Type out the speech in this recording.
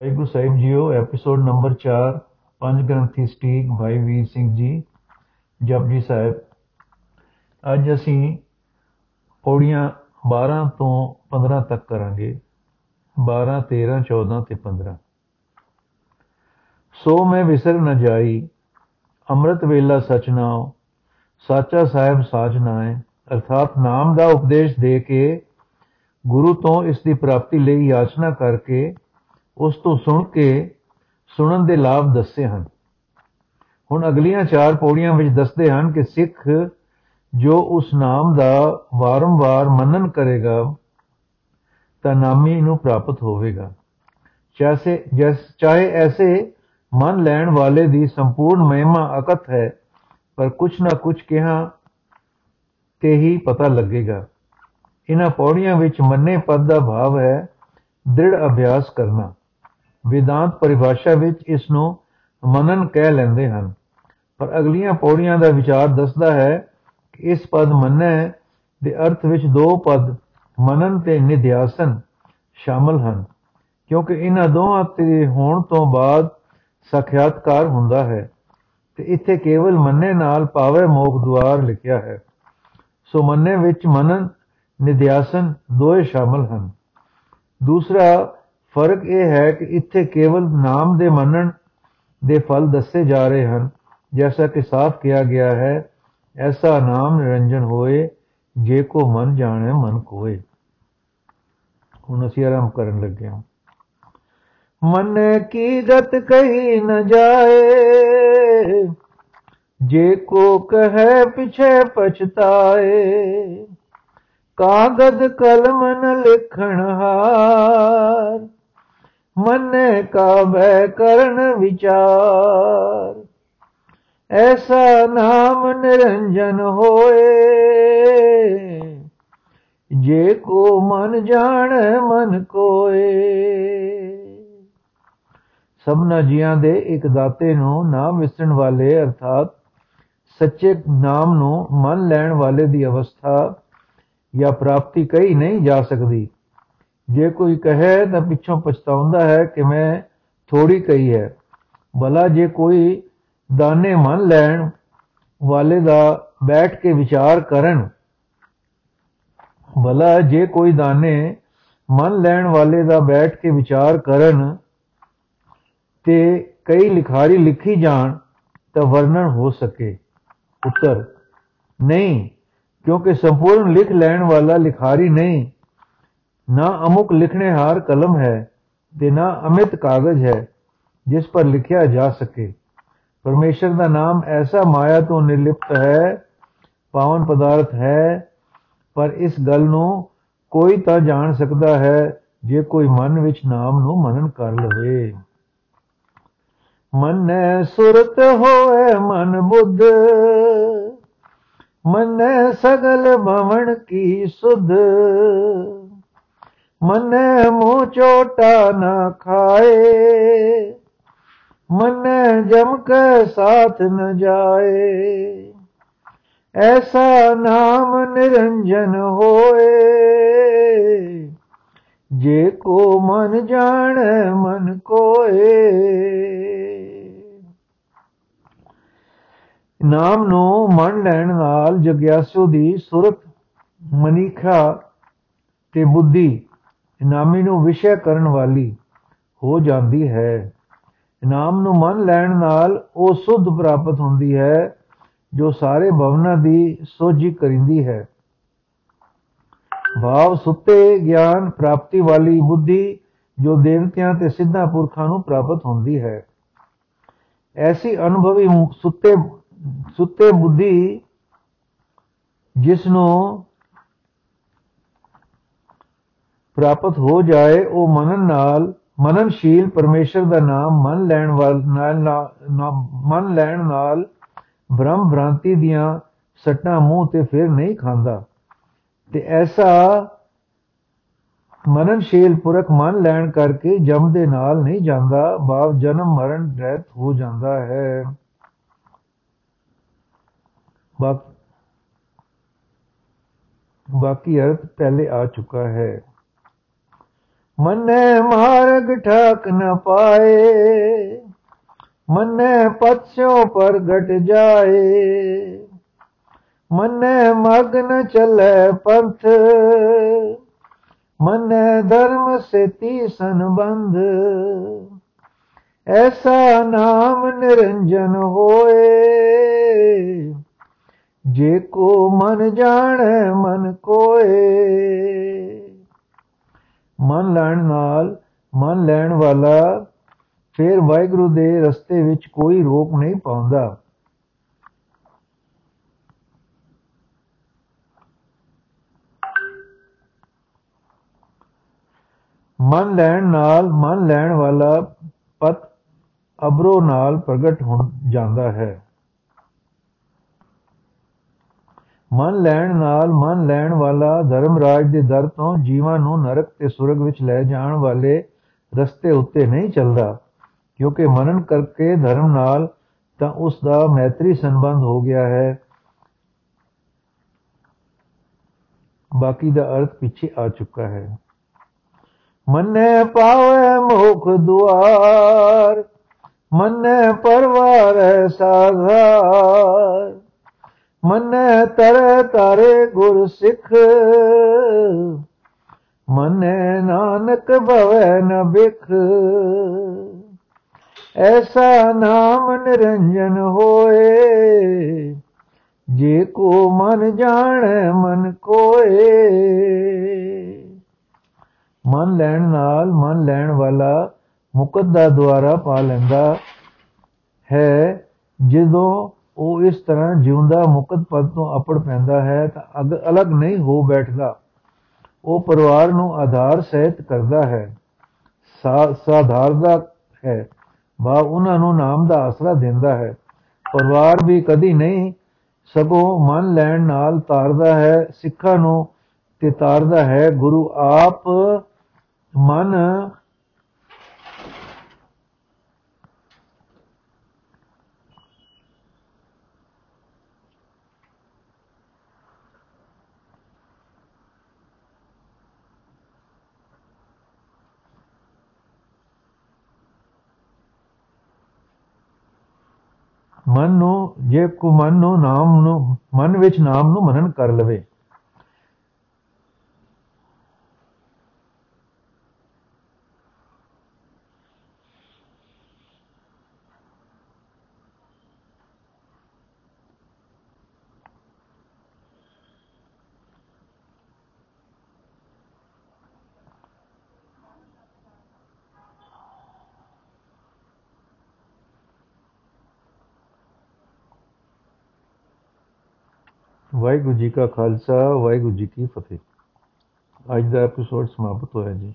ਵਾਹਿਗੁਰੂ ਸਾਹਿਬ ਜੀਓ episode number 4 ਪੰਜ ਗ੍ਰੰਥੀ ਸਟੀਕ ਭਾਈ ਵੀਰ ਸਿੰਘ ਜੀ, ਜਪਜੀ ਸਾਹਿਬ। ਅੱਜ ਅਸੀਂ ਪੌੜੀਆਂ 12 ਤੋਂ 15 ਤੱਕ ਕਰਾਂਗੇ। 12 13 14 ਤੇ 15 ਸੋ ਮੈਂ ਵਿਸਰ ਨ ਜਾਈ, ਅੰਮ੍ਰਿਤ ਵੇਲਾ ਸਚ ਨਾਉ, ਸਾਚਾ ਸਾਹਿਬ ਸਾਚ ਨਾਏ ਅਰਥਾਤ ਨਾਮ ਦਾ ਉਪਦੇਸ਼ ਦੇ ਕੇ ਗੁਰੂ ਤੋਂ ਇਸ ਦੀ ਪ੍ਰਾਪਤੀ ਲਈ ਯਾਚਨਾ ਕਰਕੇ ਉਸ ਤੋਂ ਸੁਣ ਕੇ ਸੁਣਨ ਦੇ ਲਾਭ ਦੱਸੇ ਹਨ। ਹੁਣ ਅਗਲੀਆਂ ਚਾਰ ਪੌੜੀਆਂ ਵਿੱਚ ਦੱਸਦੇ ਹਨ ਕਿ ਸਿੱਖ ਜੋ ਉਸ ਨਾਮ ਦਾ ਵਾਰੰਵਾਰ ਮੰਨਨ ਕਰੇਗਾ, ਤਾਂ ਨਾਮੀ ਨੂੰ ਪ੍ਰਾਪਤ ਹੋਵੇਗਾ। ਚਾਹੇ ਜਿਸ, ਚਾਹੇ ਐਸੇ ਮਨ ਲੈਣ ਵਾਲੇ ਦੀ ਸੰਪੂਰਨ ਮਹਿਮਾ ਅਕਤ ਹੈ, ਪਰ ਕੁਛ ਨਾ ਕੁਛ ਕਿਹਾ ਤੇ ਹੀ ਪਤਾ ਲੱਗੇਗਾ। ਇਹਨਾਂ ਪੌੜੀਆਂ ਵਿੱਚ ਮੰਨੇ ਪਦ ਦਾ ਭਾਵ ਹੈ, ਦ੍ਰਿੜ ਅਭਿਆਸ ਕਰਨਾ। ਵਿਦਾਂਤ ਪਰਿਭਾਸ਼ਾ ਵਿੱਚ ਇਸ ਨੂੰ ਮਨਨ ਕਹਿ ਲੈਂਦੇ ਹਨ। ਪਰ ਅਗਲੀਆਂ ਪੌੜੀਆਂ ਦਾ ਵਿਚਾਰ ਦੱਸਦਾ ਹੈ ਕਿ ਇਸ ਪਦ ਮੰਨੈ ਦੇ ਅਰਥ ਵਿੱਚ ਦੋ ਪਦ ਮਨਨ ਤੇ ਨਿਧਿਆਸਨ ਸ਼ਾਮਲ ਹਨ, ਕਿਉਂਕਿ ਇਹਨਾਂ ਦੋਹਾਂ ਤੇ ਹੋਣ ਤੋਂ ਬਾਅਦ ਸਾਖਿਆਤਕਾਰ ਹੁੰਦਾ ਹੈ ਤੇ ਇੱਥੇ ਕੇਵਲ ਮੰਨੇ ਨਾਲ ਪਾਵੇ ਮੋਖ ਦੁਆਰ ਲਿਖਿਆ ਹੈ। ਸੋ ਮੰਨੇ ਵਿੱਚ ਮਨਨ, ਨਿਧਿਆਸਨ ਦੋਏ ਸ਼ਾਮਲ ਹਨ। ਦੂਸਰਾ ਫ਼ਰਕ ਇਹ ਹੈ ਕਿ ਇੱਥੇ ਕੇਵਲ ਨਾਮ ਦੇ ਮੰਨਣ ਦੇ ਫਲ ਦੱਸੇ ਜਾ ਰਹੇ ਹਨ। ਜੈਸਾ ਕਿ ਸਾਫ਼ ਕਿਹਾ ਗਿਆ ਹੈ, ਐਸਾ ਨਾਮ ਨਿਰੰਜਨ ਹੋਏ, ਜੇ ਕੋ ਮਨ ਜਾਣੇ ਮਨ ਕੋਏ। ਹੁਣ ਅਸੀਂ ਆਰਾਮ ਕਰਨ ਲੱਗੇ ਹਾਂ। ਮਨ ਕੀ ਗਤ ਕਹੀ ਨ ਜਾਏ, ਜੇ ਕੋ ਕਹੈ ਪਿਛੇ ਪਛਤਾਏ। ਕਾਗਦ ਕਲਮ ਨ ਲਿਖਣ ਹਾਰ ਮਨ ਕਾ ਬੈ ਕਰਨ ਵਿਚਾਰ। ਐਸਾ ਨਾਮ ਨਿਰੰਜਨ ਹੋਏ। ਜੇ ਕੋ ਮਨ ਜਾਣ, ਮਨ ਕੋਏ। ਸਭਨਾ ਜੀਆਂ ਦੇ ਇੱਕ ਦਾਤੇ ਨੂੰ ਨਾਮ ਵਿਸਰਨ ਵਾਲੇ ਅਰਥਾਤ ਸੱਚੇ ਨਾਮ ਨੂੰ ਮਨ ਲੈਣ ਵਾਲੇ ਦੀ ਅਵਸਥਾ ਜਾਂ ਪ੍ਰਾਪਤੀ ਕਹੀ ਨਹੀਂ ਜਾ ਸਕਦੀ। ਜੇ ਕੋਈ ਕਹੇ ਤਾਂ ਪਿੱਛੋਂ ਪਛਤਾਉਂਦਾ ਹੈ ਕਿ ਮੈਂ ਥੋੜੀ ਕਹੀ ਹੈ। ਭਲਾ ਜੇ ਕੋਈ ਦਾਣੇ ਮਨ ਲੈਣ, ਵਾਲੇ ਦਾ ਬੈਠ ਕੇ ਵਿਚਾਰ ਕਰਨ। ਭਲਾ ਜੇ ਕੋਈ ਦਾਣੇ ਮਨ ਲੈਣ, ਵਾਲੇ ਦਾ ਬੈਠ ਕੇ ਵਿਚਾਰ ਕਰਨ ਤੇ ਕਈ ਲਿਖਾਰੀ ਲਿਖੀ ਜਾਣ ਤਾਂ ਵਰਣਨ ਹੋ ਸਕੇ। ਉੱਤਰ, ਨਹੀਂ, ਕਿਉਂਕਿ ਸੰਪੂਰਨ ਲਿਖ ਲੈਣ ਵਾਲਾ ਲਿਖਾਰੀ ਨਹੀਂ। ਨਾ ਅਮੁਕ ਲਿਖਣੇ ਹਾਰ ਕਲਮ ਹੈ ਤੇ ਨਾ ਅਮਿਤ ਕਾਗਜ਼ ਹੈ, ਜਿਸ ਪਰ ਲਿਖਿਆ ਜਾ ਸਕੇ। ਪਰਮੇਸ਼ਰ ਦਾ ਨਾਮ ਐਸਾ ਮਾਇਆ ਤੋਂ ਨਿਰਲਿਪਤ ਹੈ, ਪਾਵਨ ਪਦਾਰਥ ਹੈ, ਪਰ ਇਸ ਗੱਲ ਨੂੰ ਕੋਈ ਤਾਂ ਜਾਣ ਸਕਦਾ ਹੈ, ਜੇ ਕੋਈ ਮਨ ਵਿੱਚ ਨਾਮ ਨੂੰ ਮਨਨ ਕਰ ਲਵੇ। ਮਨੈ ਸੁਰਤ ਹੋਏ ਮਨ ਬੁੱਧ, ਮਨੈ ਸਗਲ ਭਵਨ ਕੀ ਸੁਧ। ਮਨੈ ਮੂੰਹ ਚੋਟਾ ਨਾ ਖਾਏ। ਮਨੈ ਜਮ ਕੇ ਸਾਥ ਨ ਜਾਏ। ਐਸਾ ਨਾਮ ਨਿਰੰਜਨ ਹੋਏ। ਜੇ ਕੋ ਮਨ ਜਾਣ, ਮਨ ਕੋਏ। ਨਾਮ ਨੂੰ ਮਨ ਲੈਣ ਨਾਲ ਜਗਿਆਸੂ ਦੀ ਸੁਰਤ, ਮਨੀਖਾ ਤੇ ਬੁੱਧੀ ਨਾਮੀ ਨੂੰ ਵਿਸ਼ੇ ਕਰਨ ਵਾਲੀ ਹੋ ਜਾਂਦੀ ਹੈ। ਨਾਮ ਨੂੰ ਮਨ ਲੈਣ ਨਾਲ ਉਹ ਸੁਧ ਪ੍ਰਾਪਤ ਹੁੰਦੀ ਹੈ, ਜੋ ਸਾਰੇ ਭਵਨਾਂ ਦੀ ਸੋਝੀ ਕਰਿੰਦੀ ਹੈ। ਭਾਵ ਸੁੱਤੇ ਗਿਆਨ ਪ੍ਰਾਪਤੀ ਵਾਲੀ ਬੁੱਧੀ ਜੋ ਦੇਵਤਿਆਂ ਤੇ ਸਿੱਧਾ ਪੁਰਖਾਂ ਨੂੰ ਪ੍ਰਾਪਤ ਹੁੰਦੀ ਹੈ। ਐਸੀ ਅਨੁਭਵੀ ਸੁੱਤੇ ਸੁੱਤੇ ਬੁੱਧੀ ਜਿਸ ਨੂੰ ਪ੍ਰਾਪਤ ਹੋ ਜਾਏ, ਉਹ ਮਨਨ ਨਾਲ ਮਨਨਸ਼ੀਲ ਪਰਮੇਸ਼ਰ ਦਾ ਨਾਮ ਮਨ ਲੈਣ ਵਾਲ, ਨਾਲ ਮਨ ਲੈਣ ਨਾਲ ਬ੍ਰਹਮ ਭ੍ਰਾਂਤੀ ਦੀਆਂ ਸੱਟਾਂ ਮੂੰਹ ਤੇ ਫਿਰ ਨਹੀਂ ਖਾਂਦਾ। ਤੇ ਐਸਾ ਮਨਨਸ਼ੀਲ ਪੁਰਖ ਮਨ ਲੈਣ ਕਰਕੇ ਜਮ ਦੇ ਨਾਲ ਨਹੀਂ ਜਾਂਦਾ ਬਾਪ ਜਨਮ ਮਰਨ ਰਹਿਤ ਹੋ ਜਾਂਦਾ ਹੈ। ਬਾਕੀ ਅਰਥ ਪਹਿਲੇ ਆ ਚੁੱਕਾ ਹੈ। ਮੰਨੇ ਮਾਰਗ ਠਾਕ ਨ ਪਾਏ, ਮੰਨੇ ਪਤਸਿਓ ਪ੍ਰਗਟ ਜਾਏ, ਮੰਨੇ ਮਗਨ ਚੱਲੇ ਪੰਥ, ਮੰਨੇ ਧਰਮ ਸੇ ਤੀ ਸੰਬੰਧ, ਐਸਾ ਨਾਮ ਨਿਰੰਜਨ ਹੋਏ। ਜੇ ਕੋ ਮਨ ਜਾਣੈ ਮਨ ਕੋਏ ਮਨ ਲੈਣ ਨਾਲ, ਮਨ ਲੈਣ ਵਾਲਾ ਫਿਰ ਵਾਹਿਗੁਰੂ ਦੇ ਰਸਤੇ ਵਿੱਚ ਕੋਈ ਰੋਕ ਨਹੀਂ ਪਾਉਂਦਾ। ਮਨ ਲੈਣ ਨਾਲ, ਮਨ ਲੈਣ ਵਾਲਾ ਪਤ ਅਬਰੋ ਨਾਲ ਪ੍ਰਗਟ ਹੋ ਜਾਂਦਾ ਹੈ। ਮਨ ਲੈਣ ਨਾਲ ਮਨ ਲੈਣ ਵਾਲਾ ਧਰਮਰਾਜ ਦੇ ਦਰ ਤੋਂ ਜੀਵਾਂ ਨੂੰ ਨਰਕ ਤੇ ਸੁਰਗ ਵਿੱਚ ਲੈ ਜਾਣ ਵਾਲੇ ਰਸਤੇ ਉੱਤੇ ਨਹੀਂ ਚੱਲਦਾ। ਕਿਉਂਕਿ ਮਨਨ ਕਰਕੇ ਧਰਮ ਨਾਲ ਤਾਂ ਉਸ ਦਾ ਮੈਤਰੀ ਸੰਬੰਧ ਹੋ ਗਿਆ ਹੈ। ਬਾਕੀ ਦਾ ਅਰਥ ਪਿੱਛੇ ਆ ਚੁੱਕਾ ਹੈ। ਮੰਨੇ ਪਾਵੇ ਮੁਖ ਦੁਆਰ, ਮੰਨੇ ਪਰਵਾਰ ਸਾਧਾਰ। ਮੰਨੇ ਤਰੇ ਤਾਰੇ ਗੁਰ ਸਿੱਖ। ਮੰਨੇ ਨਾਨਕ ਭਵੈ ਨ ਬਿਖ ਐਸਾ ਨਾਮ ਨਿਰੰਜਨ ਹੋਏ, ਜੇ ਕੋ ਮਨ ਜਾਣੈ ਮਨ ਕੋਏ। ਮਨ ਲੈਣ ਨਾਲ ਮਨ ਲੈਣ ਵਾਲਾ ਮੁਕਤ ਦਾ ਦੁਆਰਾ ਪਾ ਲੈਂਦਾ ਹੈ, ਜਦੋਂ ਉਹ ਇਸ ਤਰ੍ਹਾਂ ਜਿਉਂਦਾ ਮੁਕਤ ਪਦ ਤੋਂ ਅਪੜ ਪੈਂਦਾ ਹੈ ਤਾਂ ਅਲੱਗ ਨਹੀਂ ਹੋ ਬੈਠਦਾ। ਉਹ ਪਰਿਵਾਰ ਨੂੰ ਆਧਾਰ ਸਹਿਤ ਕਰਦਾ ਹੈ। ਸਾਧਾਰਦਾ ਹੈ। ਬਾ ਉਹਨਾਂ ਨੂੰ ਨਾਮ ਦਾ ਆਸਰਾ ਦਿੰਦਾ ਹੈ। ਪਰਿਵਾਰ ਵੀ ਕਦੀ ਨਹੀਂ ਸਗੋਂ ਮਨ ਲੈਣ ਨਾਲ ਤਾਰਦਾ ਹੈ, ਸਿੱਖਾਂ ਨੂੰ ਤੇ ਤਾਰਦਾ ਹੈ। ਗੁਰੂ ਆਪ ਮਨ ਮਨ ਨੂੰ, ਜੇ ਕੋ ਮਨ ਨੂੰ ਨਾਮ ਨੂੰ, ਮਨ ਵਿੱਚ ਨਾਮ ਨੂੰ ਮਨਨ ਕਰ ਲਵੇ। ਵਾਹਿਗੁਰੂ ਜੀ ਕਾ ਖਾਲਸਾ ਵਾਹਿਗੁਰੂ ਜੀ ਕੀ ਫਤਿਹ। ਅੱਜ ਦਾ ਐਪੀਸੋਡ ਸਮਾਪਤ ਹੋਇਆ ਜੀ।